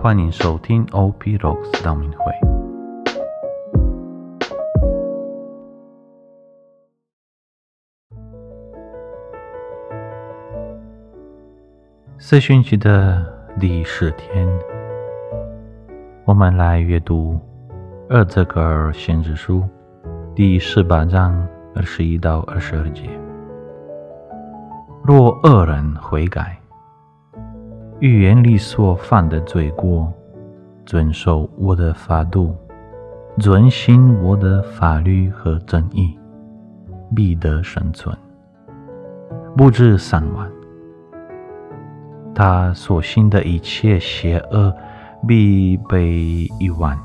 欢迎收听 OP Rocks 道明会。四旬期的第十天，我们来阅读《二泽格尔先知书》第十八章二十一到二十二节。若恶人悔改，预言里所犯的罪过，遵守我的法度，遵行我的法律和正义，必得生存，不至三万。他所行的一切邪恶必被遗忘，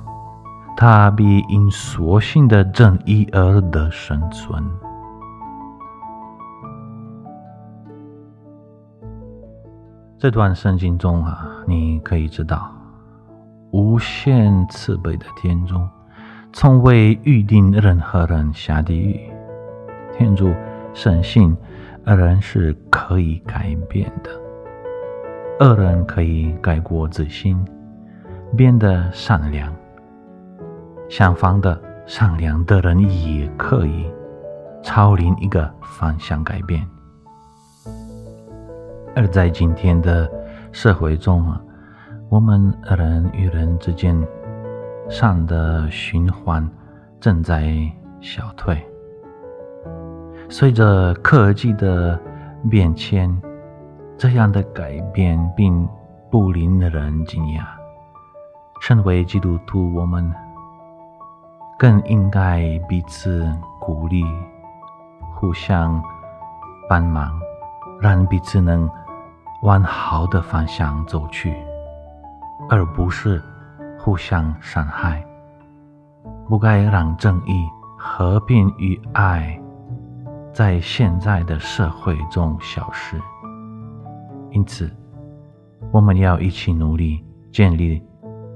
他必因所行的正义而得生存。这段圣经中啊，你可以知道，无限慈悲的天中从未预定任何人下地狱。天主深信人是可以改变的。恶人可以改过自新，变得善良；相反的，善良的人也可以朝另一个方向改变。而在今天的社会中啊，我们人与人之间善的循环正在消退。随着科技的变迁。这样的改变并不令人惊讶。身为基督徒，我们更应该彼此鼓励，互相帮忙，让彼此能往好的方向走去，而不是互相伤害。不该让正义、和平与爱在现在的社会中消失。因此，我们要一起努力建立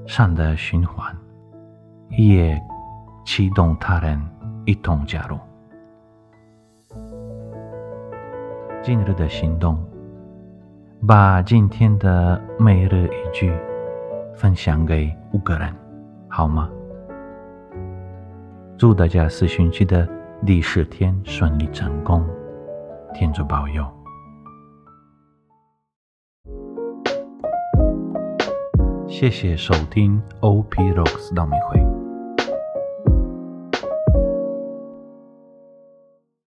善的循环，也启动他人一同加入。今日的行动，把今天的每日一句分享给五个人，好吗？祝大家四旬期的第十天顺利成功，天主保佑。谢谢收听 OP Rocks 道明会。